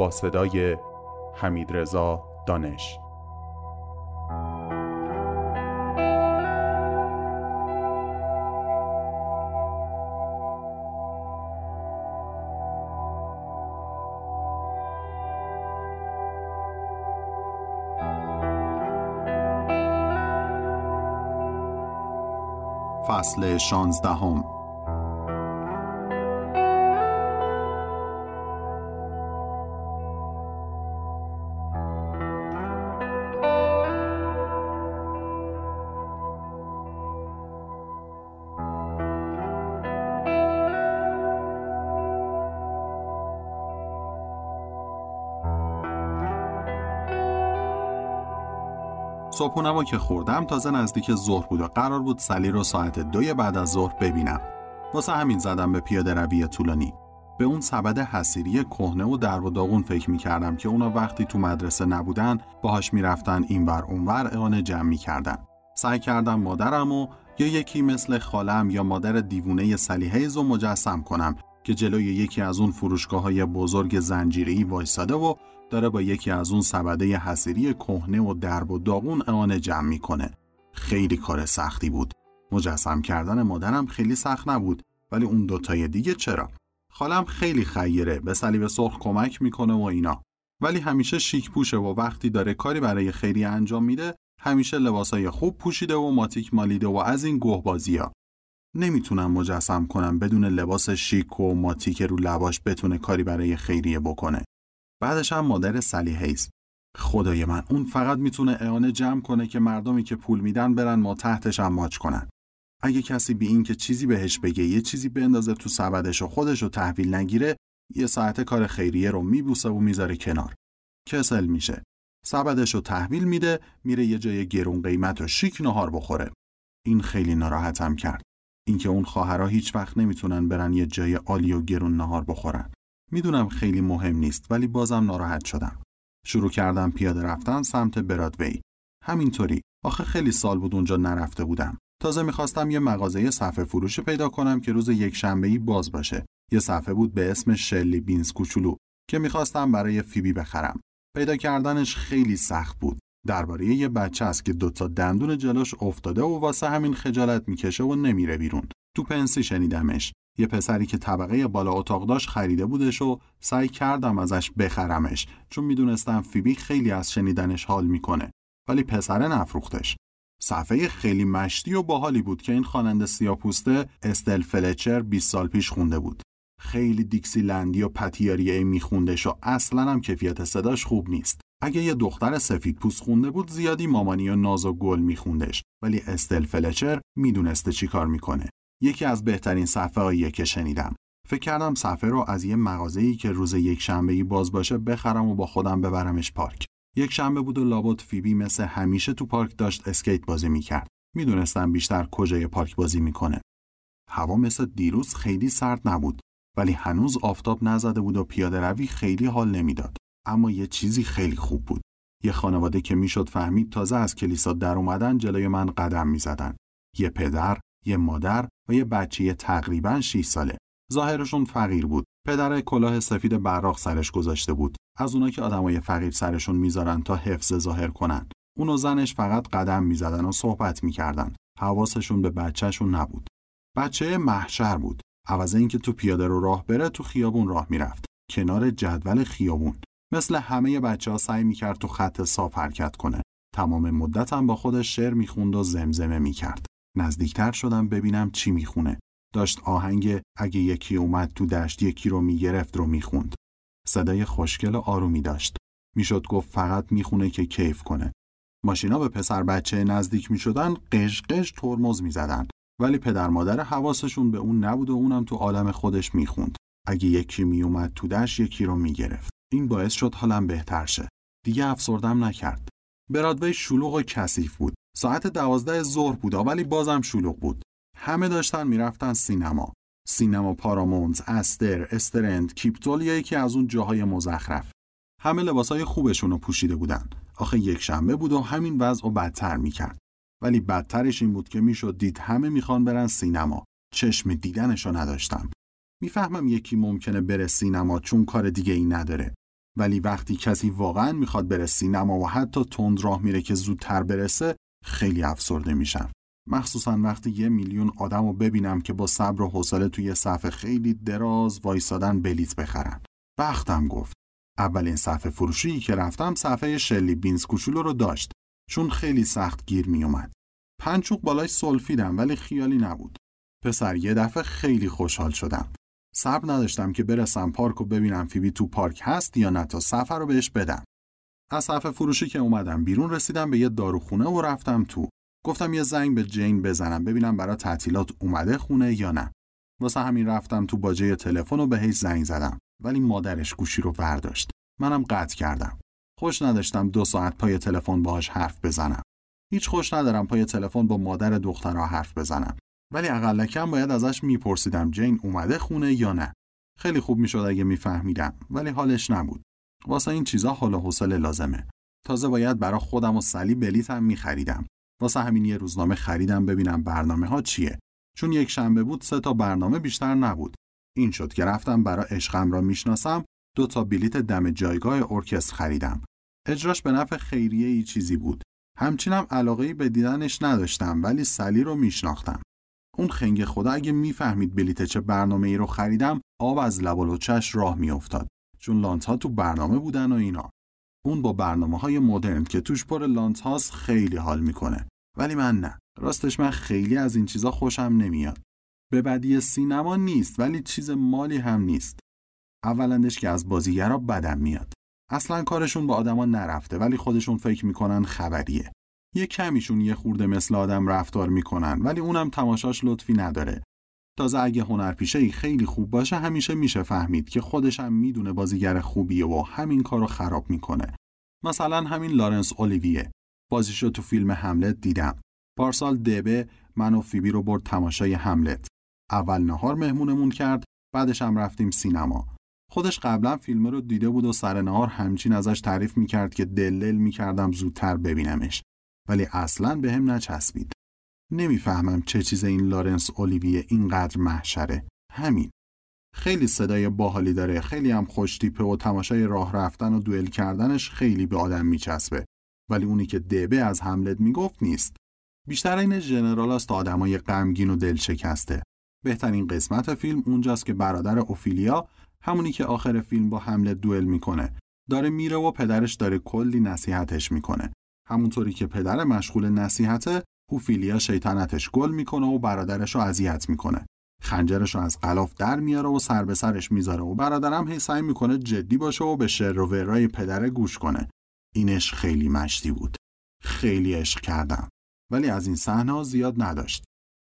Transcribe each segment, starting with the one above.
با صدای حمید رضا دانش. فصل شانزدهم. صبحونم که خوردم تازه نزدیک ظهر بود و قرار بود سلی رو ساعت دوی بعد از ظهر ببینم. واسه همین زدم به پیاده روی طولانی. به اون سبد حسیری کهنه و در و داغون فکر می‌کردم که اونا وقتی تو مدرسه نبودن باهاش می‌رفتن اینور اونور اعانه جمع می‌کردن. سعی کردم مادرم و یا یکی مثل خالم یا مادر دیوونه سلیحیز رو مجسم کنم که جلوی یکی از اون فروشگاه های بزرگ زنجیری وایساده و داره با یکی از اون سبده حسیری کهنه و درب و داغون اعانه جمع می‌کنه. خیلی کار سختی بود. مجسم کردن مادرم خیلی سخت نبود ولی اون دوتای دیگه چرا؟ خالم خیلی خیره به صلیب سرخ کمک می‌کنه و اینا. ولی همیشه شیک پوشه و وقتی داره کاری برای خیری انجام میده همیشه لباسای خوب پوشیده و ماتیک مالیده و از این گهبازی ها. نمی‌تونم مجسم کنم بدون لباس شیک و ماتیک رو لباش بتونه کاری برای خیریه بکنه. بعدش هم مادر سلیحه است. خدای من اون فقط می‌تونه اعانه جمع کنه که مردمی که پول میدن برن ما تحتش هم ماچ کنن. اگه کسی بی این که چیزی بهش بگه یه چیزی بندازه تو سبدش و خودش رو تحویل نگیره یه ساعت کار خیریه رو میبوسه و می‌ذاره کنار. کسل میشه. سبدش رو تحویل میده میره یه جای گرون قیمت و شیک نهار بخوره. این خیلی ناراحتم کرد. اینکه اون خواهرها هیچ وقت نمی‌تونن برن یه جای عالی و گرون نهار بخورن. می‌دونم خیلی مهم نیست ولی بازم ناراحت شدم. شروع کردم پیاده رفتن سمت برادوی. همینطوری آخه خیلی سال بود اونجا نرفته بودم. تازه می‌خواستم یه مغازه صفحه فروشی پیدا کنم که روز یک شنبه باز باشه. یه صفحه بود به اسم شلی بینز کوچولو که می‌خواستم برای فیبی بخرم. پیدا کردنش خیلی سخت بود. درباره یه بچه است که دوتا دندون جلوش افتاده و واسه همین خجالت می‌کشه و نمیره بیرون. تو پنسی شنیدمش. یه پسری که طبقه بالا اتاق داشت خریده بودش و سعی کردم ازش بخرمش چون می‌دونستم فیبی خیلی از شنیدنش حال می‌کنه ولی پسره نفروختش. صفحه خیلی مشتی و باحالی بود که این خواننده سیاپوسته استل فلچر 20 سال پیش خونده بود. خیلی دیکسی لندی و پتیاریه میخوندش و اصلا هم کیفیت صداش خوب نیست. اگه یه دختر سفید پوست خونده بود زیادی مامانی و ناز و گل میخوندش ولی استل فلچر می‌دونسته چی کار می‌کنه. یکی از بهترین صفحه که شنیدم. فکر کردم صفحه رو از یه مغازه‌ای که روز یک شنبه باز باشه بخرم و با خودم ببرمش پارک. یک شنبه بود و لابد فیبی مثل همیشه تو پارک داشت اسکیت بازی می‌کرد. می‌دونستم بیشتر کجای پارک بازی می‌کنه. هوا مثل دیروز خیلی سرد نبود ولی هنوز آفتاب نزده بود و پیاده روی خیلی حال نمی‌داد. اما یه چیزی خیلی خوب بود. یه خانواده که می‌شد فهمید تازه از کلیسا در اومدن جلوی من قدم می‌زدن. یه پدر، یه مادر و یه بچه تقریبا 6 ساله. ظاهرشون فقیر بود. پدر کلاه سفید براق سرش گذاشته بود. از اونا که آدمای فقیر سرشون می‌ذارن تا حفظ ظاهر کنن. اون و زنش فقط قدم می‌زدن و صحبت می‌کردن. حواسشون به بچهشون نبود. بچه محشر بود. عوض اینکه تو پیاده رو راه بره تو خیابون راه می‌رفت کنار جدول خیابون مثل همه بچه ها سعی می‌کرد تو خط صاف حرکت کنه تمام مدتم با خودش شعر می‌خوند و زمزمه می‌کرد نزدیکتر شدم ببینم چی می‌خونه. داشت آهنگ اگه یکی اومد تو دشت یکی رو می‌گرفت رو می‌خوند. صدای خوشگل و آرومی داشت. می‌شد گفت فقط می‌خونه که کیف کنه. ماشینا به پسر بچه نزدیک می‌شدن قش قش ترمز می‌زدن. ولی پدر مادر حواسشون به اون نبود و اونم تو عالم خودش می‌خوند. اگه یکی میومد تو دشت یکی رو می‌گرفت. این باعث شد حالم بهتر شه. دیگه افسردم نکرد. برادوی شلوغ و کثیف بود. ساعت دوازده ظهر بود ولی بازم شلوغ بود. همه داشتن می‌رفتن سینما. سینما پارامونز، استر، استرند، کیپتول یا یکی از اون جاهای مزخرف. همه لباسای خوبشون رو پوشیده بودن. آخه یک شنبه بود و همین وضع رو بدتر می‌کرد. ولی بدترش این بود که می‌شد دید همه می‌خوان برن سینما. چشم دیدنش رو نداشتم. می‌فهمم یکی ممکنه بره سینما چون کار دیگه ای نداره. ولی وقتی کسی واقعا می‌خواد بره سینما و حتی تند راه میره که زودتر برسه خیلی افسرده میشم مخصوصا وقتی یه میلیون آدم رو ببینم که با صبر و حوصله توی صفحه خیلی دراز وایسادن بلیت بخرن وقتم گفت اولین صفحه فروشی که رفتم صفحه شلی بینز کوچولو رو داشت چون خیلی سخت گیر می اومد. پنچوق بالای سلفیدم ولی خیالی نبود. پسر یه دفعه خیلی خوشحال شدم. صبر نداشتم که برسم پارک و ببینم فیبی تو پارک هست یا نه تا سفر رو بهش بدم. از صفحه فروشی که اومدم بیرون رسیدم به یه داروخونه و رفتم تو. گفتم یه زنگ به جین بزنم ببینم برای تعطیلات اومده خونه یا نه. واسه همین رفتم تو باجه تلفن و بهش زنگ زدم ولی مادرش گوشی رو برداشت. منم قطع کردم. خوش نداشتم دو ساعت پای تلفن باهاش حرف بزنم. هیچ خوش ندارم پای تلفن با مادر دخترها حرف بزنم. ولی اقل باید ازش میپرسیدم جین اومده خونه یا نه. خیلی خوب می‌شد اگه میفهمیدم ولی حالش نبود. واسه این چیزا حال و حوصله لازمه. تازه باید برا خودم و سلی بلیتم میخریدم. واسه همین یه روزنامه خریدم ببینم برنامه ها چیه. چون یک شنبه بود سه تا برنامه بیشتر نبود. این شد که رفتم برا عشقم را می‌شناسم دو تا بلیت دم جایگاه ارکستر خریدم. اجراش به نفع خیریه ای چیزی بود. همچینم علاقه به دیدنش نداشتم ولی سلی رو میشناختم. اون خنگ خدا اگه می‌فهمید بلیت چه برنامه ای رو خریدم آب از لب و راه میافتاد چون لانت ها تو برنامه بودن و اینا. اون با برنامه های مدرن که توش پر لانت هاست خیلی حال می‌کنه ولی من نه. راستش من خیلی از این چیزا خوشم نمیاد. به بدی سینما نیست ولی چیز مالی هم نیست. اولندش که از بازیگرا بدم میاد. اصلا کارشون با آدما نرفته ولی خودشون فکر می‌کنن خبریه. یه کمیشون یه خورده مثل آدم رفتار می‌کنن ولی اونم تماشاش لطفی نداره. تازه اگه هنرپیشه ای خیلی خوب باشه همیشه میشه فهمید که خودش هم می‌دونه بازیگر خوبیه و همین کارو خراب می‌کنه. مثلا همین لارنس اولیویه. بازیشو تو فیلم هملت دیدم. پارسال دبه من و فیبی رو برد تماشای هملت. اول نهار مهمونمون کرد بعدش هم رفتیم سینما. خودش قبلا فیلم رو دیده بود و سر نهار همچین ازش تعریف می‌کرد که دلل می‌کردم زودتر ببینمش ولی اصلا به هم نچسبید نمی‌فهمم چه چیز این لارنس اولیویه اینقدر محشره. همین. خیلی صدای باحالی داره. خیلی هم خوشتیپه و تماشای راه رفتن و دوئل کردنش خیلی به آدم میچسبه. ولی اونی که دبه از حملت می‌گفت نیست. بیشتر این ژنرال است آدمای غمگین و دل شکسته بهترین قسمت فیلم اونجاست که برادر اوفیلیا همونی که آخر فیلم با حمله دوئل می‌کنه. داره میره و پدرش داره کلی نصیحتش می‌کنه. همونطوری که پدر مشغول نصیحته اوفیلیا شیطنتش گل می‌کنه و برادرش رو اذیت می‌کنه. خنجرش رو از غلاف در میاره و سر به سرش می‌ذاره و برادرم هی سعی می‌کنه جدی باشه و به شر و ورای پدر گوش کنه. اینش خیلی مشتی بود. خیلی عشق کردم. ولی از این صحنه زیاد نداشت.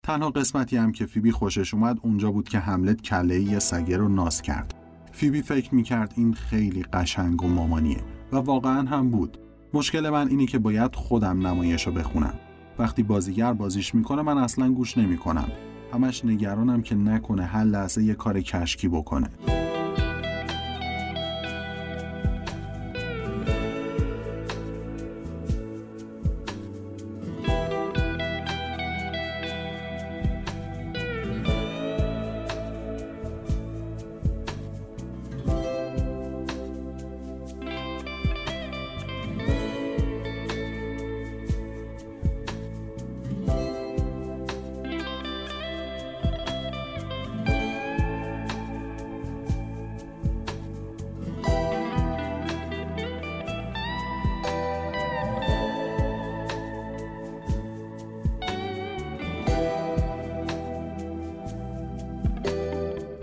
تنها قسمتی هم که فیبی خوشش اومد اونجا بود که حملت کله یه سگه رو ناز کرد. فیبی فکر می‌کرد این خیلی قشنگ و مامانیه و واقعا هم بود. مشکل من اینی که باید خودم نمایش رو بخونم. وقتی بازیگر بازیش می‌کنه من اصلا گوش نمی‌کنم. همش نگرانم که نکنه هر لحظه یه کار کشکی بکنه.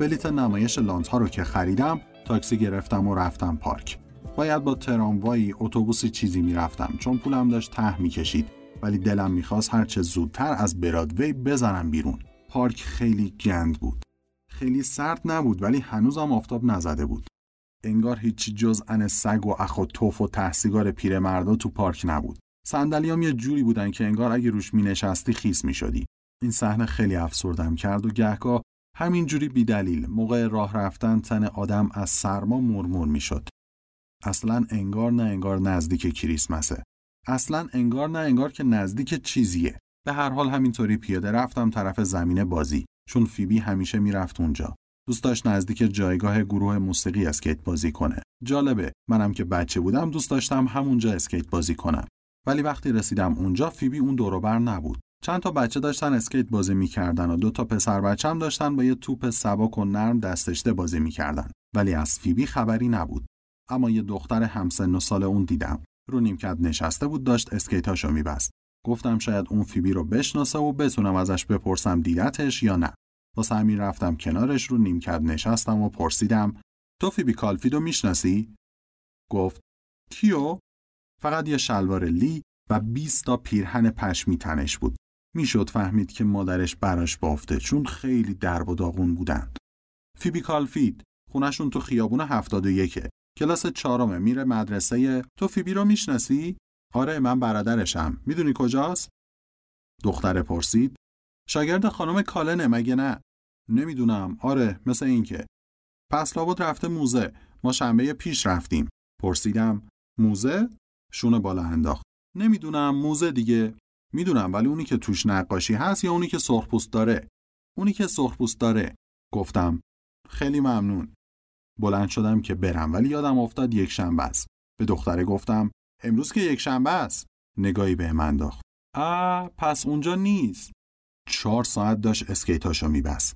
بلیت نمایش لانت ها رو که خریدم تاکسی گرفتم و رفتم پارک. باید با تراموایی اتوبوسی چیزی می‌رفتم چون پولم داشت ته می‌کشید. ولی دلم می‌خواست هرچه زودتر از برادوی بزنم بیرون. پارک خیلی گند بود. خیلی سرد نبود ولی هنوزم آفتاب نزده بود. انگار هیچی جز ان سگ و اخ و توف و تحسیگار پیرمردا تو پارک نبود. صندلیام یه جوری بودن که انگار اگه روش می نشستی خیس می شدی. این صحنه خیلی افسردم کرد و گهگاه همینجوری بیدلیل موقع راه رفتن تن آدم از سرما مورمور می شد. اصلا انگار نه انگار نزدیک کریسمسه. اصلا انگار نه انگار که نزدیک چیزیه. به هر حال همینطوری پیاده رفتم طرف زمین بازی چون فیبی همیشه می‌رفت اونجا. دوست داشت نزدیک جایگاه گروه موسیقی اسکیت بازی کنه. جالبه منم که بچه بودم دوست داشتم همونجا اسکیت بازی کنم. ولی وقتی رسیدم اونجا فیبی اون دوروبر نبود. چند تا بچه داشتن اسکیت بازی می‌کردن و دو تا پسر بچه داشتن با یه توپ سبک و نرم دست‌رشته بازی می‌کردن. ولی از فیبی خبری نبود. اما یه دختر همسن و سال اون دیدم. رو نیمکت نشسته بود داشت اسکیتاشو میبست. گفتم شاید اون فیبی رو بشناسه و بتونم ازش بپرسم دیدتش یا نه. واسه همین رفتم کنارش رو نیمکت نشستم و پرسیدم تو فیبی کالفیلدو می‌شناسی؟ گفت کیو؟ فقط یه شلوار لی و 20 تا پیرهن پشمی تنش بود. می‌شد فهمید که مادرش براش بافته چون خیلی درب و داغون بودند. فیبی کالفید خونشون تو خیابون 71 کلاس چهارمه میره مدرسه تو فیبی رو می‌شناسی؟ آره من برادرشم. می‌دونی کجاست؟ دختره پرسید. شاگرد خانم کالنه مگه نه؟ نمی‌دونم. آره مثل اینکه. پس لابد رفته موزه. ما شنبه پیش رفتیم. پرسیدم موزه؟ شونه بالا انداخت. نمی‌دونم موزه دیگه. می‌دونم ولی اونی که توش نقاشی هست یا اونی که سرخپوست داره؟ اونی که سرخپوست داره. گفتم خیلی ممنون. بلند شدم که برم ولی یادم افتاد یک شنبه است. به دختره گفتم امروز که یک شنبه است. نگاهی به من انداخت. آ پس اونجا نیست. چهار ساعت داشت اسکیتاشو میبست.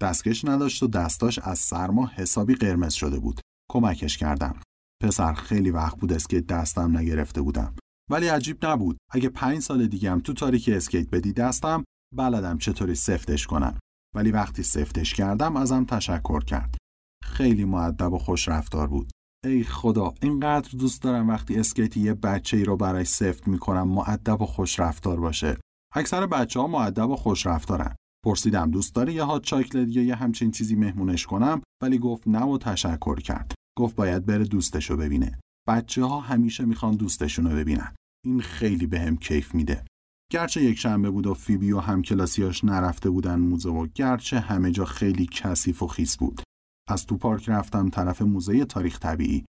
دستکش نداشت و دستاش از سرما حسابی قرمز شده بود. کمکش کردم. پسر خیلی وقت بود اسکیت دستم نگرفته بودم. ولی عجیب نبود. اگه پنج سال دیگه هم تو تاریکی اسکیت بدی دستم بلدم چطوری سفتش کنم. ولی وقتی سفتش کردم ازم تشکر کرد. خیلی مؤدب و خوش رفتار بود. ای خدا اینقدر دوست دارم وقتی اسکیتی یه بچه ای رو برای سفت می‌کنم مؤدب و خوش رفتار باشه. اکثر بچه ها معدب و خوش رفتارن. پرسیدم دوست داری یه هات چاکلت یا یه همچین چیزی مهمونش کنم ولی گفت نه و تشکر کرد. گفت باید بره دوستشو ببینه. بچه ها همیشه می‌خوان دوستشون رو ببینن. این خیلی هم کیف میده. گرچه یک شنبه بود و فیبی و همکلاسیاش نرفته بودن موزه و گرچه همه جا خیلی کثیف و خیس بود. از تو پارک رفتم طرف موزه تاریخ طبیعی.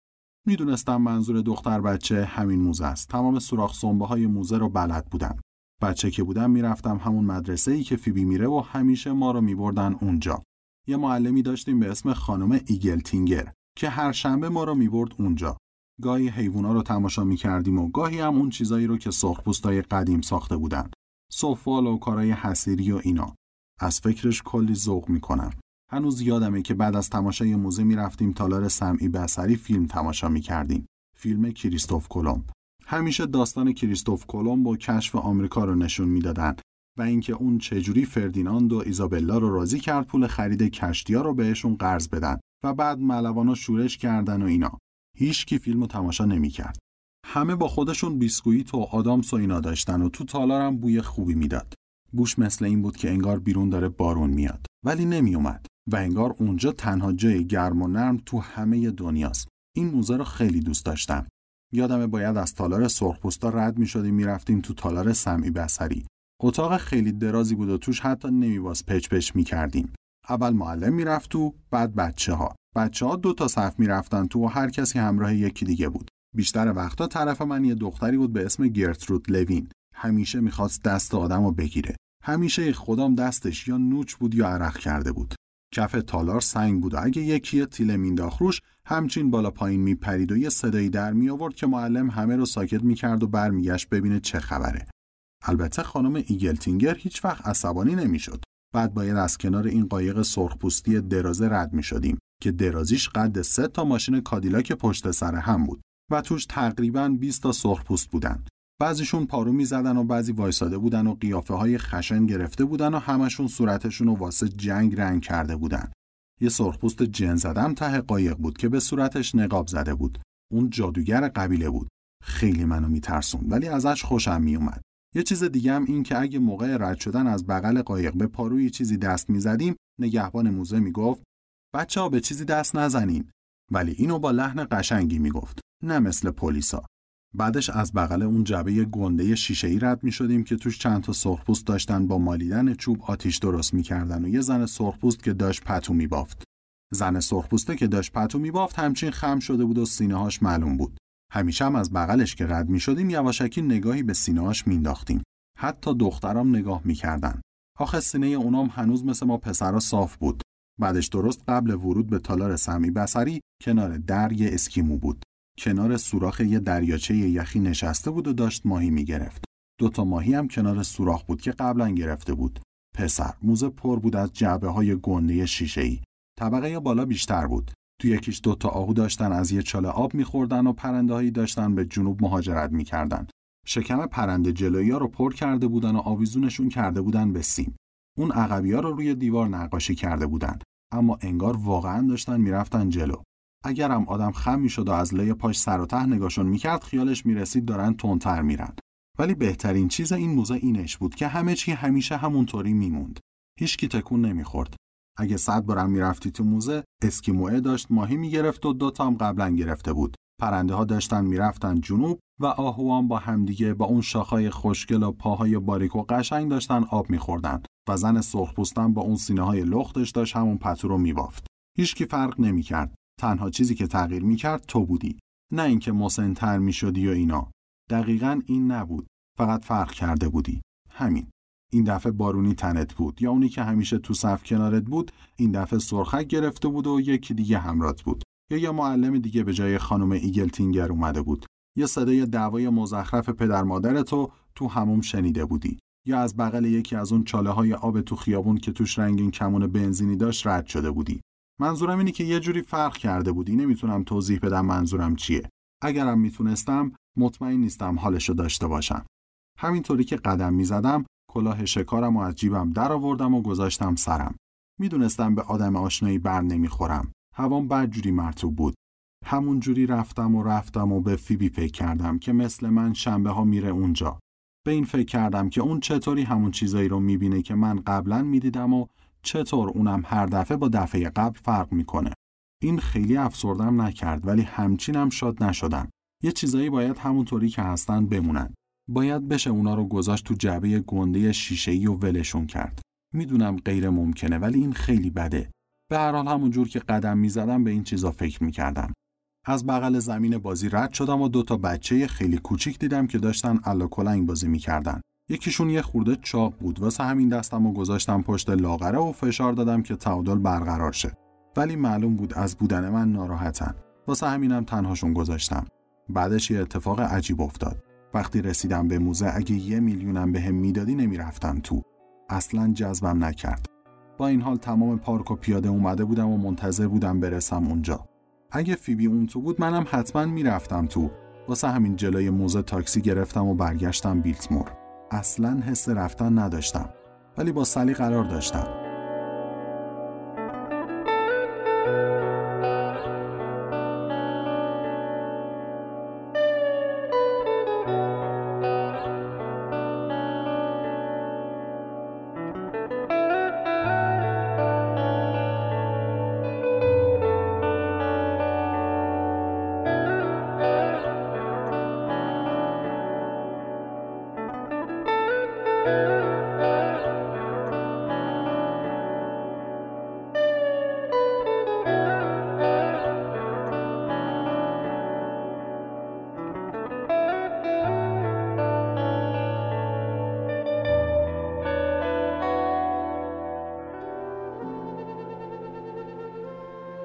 می‌دونستم منظور دختر بچه همین موزه است. تمام سوراخ سنبه های موزه رو بلد بودم. بچه که بودم می‌رفتم همون مدرسه ای که فیبی میره و همیشه ما رو میبردن اونجا. یه معلمی داشتیم به اسم خانم ایگل تینگر که هر شنبه ما رو می‌برد اونجا. گاهی حیوونا رو تماشا می‌کردیم و گاهی هم اون چیزایی رو که سرخپوستای قدیم ساخته بودن. سفال و کارای حسیری و اینا. از فکرش کلی ذوق می‌کنم. هنوز یادمه که بعد از تماشای موزه می‌رفتیم تالار سمعی بسری فیلم تماشا می‌کردیم. فیلم کریستوف کلمب. همیشه داستان کریستوف کلمب و کشف آمریکا رو نشون می‌دادن و اینکه اون چجوری فردیناند و ایزابلا رو راضی کرد پول خرید کشتیا رو بهشون قرض بدن و بعد ملوانا شورش کردن و اینا. هیچ کی فیلمو تماشا نمی‌کرد. همه با خودشون بیسکویت و آدامس و اینا داشتن و تو تالارم بوی خوبی می‌داد. بوش مثل این بود که انگار بیرون داره بارون میاد ولی نمیومد و انگار اونجا تنها جای گرم و نرم تو همه دنیاست. این موزه رو خیلی دوست داشتم. یادمه باید از تالار سرخپوستا رد می شدیم می‌رفتیم تو تالار سمعی بسری. اتاق خیلی درازی بود و توش حتی نمیواز پچ پچ می کردیم. اول معلم می‌رفت تو بعد بچه ها. بچه ها دو تا صف می‌رفتن تو و هر کسی همراه یکی دیگه بود. بیشتر وقتا طرف من یه دختری بود به اسم گرترود لوین. همیشه می‌خواست دست آدم رو بگیره. همیشه خودم دستش یا نوچ بود یا عرق کرده بود. کف تالار سنگ بود و اگه یکی تیله مینداخت روش همچین بالا پایین میپرید و یه صدایی در می آورد که معلم همه رو ساکت می‌کرد و برمیگشت ببینه چه خبره. البته خانم ایگلتینگر هیچ وقت عصبانی نمی‌شد. بعد باید از کنار این قایق سرخپوستی درازه رد می شدیم که درازیش قد سه تا ماشین کادیلاک پشت سر هم بود و توش تقریبا 20 تا سرخپوست بودن. بعضیشون پارو می‌زدن و بعضی وایساده بودن و قیافه های خشن گرفته بودن و همشون صورتشون رو واسه جنگ رنگ کرده بودن. یه سرخپوست جن زدم ته قایق بود که به صورتش نقاب زده بود. اون جادوگر قبیله بود. خیلی منو میترسون ولی ازش خوشم میومد. یه چیز دیگه هم این که اگه موقع رد شدن از بغل قایق به پاروی چیزی دست می‌زدیم نگهبان موزه می‌گفت بچه ها به چیزی دست نزنین ولی اینو با لحن قشنگی می‌گفت نه مثل پلیسا بعدش از بغل اون جبه گنده شیشه ای رد می شدیم که توش چند تا سرخپوست داشتن با مالیدن چوب آتیش درست می‌کردن و یه زن سرخپوست که داشت پتو میبافت. زن سرخپوسته که داشت پتو میبافت همچین خم شده بود و سینه هاش معلوم بود. همیشه هم از بغلش که رد می شدیم یواشکی نگاهی به سینه هاش مینداختیم. حتی دخترام نگاه می‌کردن. آخه سینه اونام هنوز مثل ما پسرا صاف بود. بعدش درست قبل ورود به تالار سمی بسری کنار در یه اسکیمو بود. کنار سوراخ یه دریاچه یخی نشسته بود و داشت ماهی می‌گرفت. دو تا ماهی هم کنار سوراخ بود که قبلا گرفته بود. پسر موزه پر بود از جعبه های گنده شیشه ای. طبقه بالا بیشتر بود. تو یکیش دو تا آهو داشتن از یه چاله آب میخوردن و پرنده هایی داشتن به جنوب مهاجرت می‌کردن. شکم پرنده جلویی ها رو پر کرده بودن و آویزونشون کرده بودن به سیم. اون عقبی رو روی دیوار نقاشی کرده بودن. اما انگار واقعا داشتن می‌رفتن جلو. اگرم آدم خم می‌شد و از لای پاش سر و ته نگاشون می‌کرد خیالش می‌رسید دارن تندتر میرن ولی بهترین چیز این موزه اینش بود که همه چی همیشه همونطوری میموند هیچکی تکون نمی‌خورد اگه صد بارم می‌رفتی تو موزه اسکیموئه داشت ماهی می‌گرفت و دوتا هم قبلا گرفته بود پرنده ها داشتن می‌رفتن جنوب و آهوان با همدیگه با اون شاخهای خوشگل و پاهای باریک و قشنگ داشتن آب میخوردن و زن سرخپوستن با اون سینه های لختش داشت همون پتو رو میبافت. هیچکی فرق نمی‌کرد. تنها چیزی که تغییر می‌کرد تو بودی. نه اینکه مسنتر می‌شدی و اینا. دقیقا این نبود. فقط فرق کرده بودی. همین. این دفعه بارونی تنت بود. یا اونی که همیشه تو صف کنارت بود این دفعه سرخک گرفته بود و یکی دیگه همرات بود. یا یه معلم دیگه به جای خانم ایگلتینگر اومده بود. یا صدای دعوای مزخرف پدر مادرتو تو حموم شنیده بودی. یا از بغل یکی از اون چاله های آب تو خیابون که توش رنگین کمون بنزینی داشت رد شده بودی. منظورم اینه که یه جوری فرق کرده بودی. نمی‌تونم توضیح بدم منظورم چیه. اگرم می‌تونستم مطمئن نیستم حالشو داشته باشم. همینطوری که قدم می‌زدم کلاه شکارم و از جیبم در آوردم و گذاشتم سرم. می‌دونستم به آدم آشنایی بر نمی‌خورم. هوام بد جوری مرتوب بود. همون جوری رفتم و رفتم و به فیبی فکر کردم که مثل من شنبه ها میره اونجا. به این فکر کردم که اون چطوری همون چیزایی رو می‌بینه که من قبلا می‌دیدم و چطور اونم هر دفعه با دفعه قبل فرق می‌کنه. این خیلی افسردم نکرد ولی همچینم شاد نشدم یه چیزایی باید همونطوری که هستن بمونن. باید بشه اونا رو گذاشت تو جعبه گنده شیشه‌ای و ولشون کرد. می‌دونم غیر ممکنه ولی این خیلی بده. به هر حال همون جور که قدم می‌زدم به این چیزا فکر می‌کردم. از بغل زمین بازی رد شدم و دو تا بچه خیلی کوچیک دیدم که داشتن الا کلنگ بازی می‌کردن. یکیشون یه خورده چاق بود واسه همین دستم و گذاشتم پشت لاغره و فشار دادم که تعادل برقرار شه. ولی معلوم بود از بودن من ناراحتن. واسه همینم تنهاشون گذاشتم. بعدش یه اتفاق عجیب افتاد. وقتی رسیدم به موزه اگه یه میلیونم به هم می‌دادی نمی‌رفتم تو. اصلا جذبم نکرد. با این حال تمام پارک و پیاده اومده بودم و منتظر بودم برسم اونجا. اگه فیبی اون تو بود منم حتما می‌رفتم تو. واسه همین جلوی موزه تاکسی گرفتم و برگشتم بیلتمور. اصلا حس رفتن نداشتم. ولی با سلی قرار داشتم.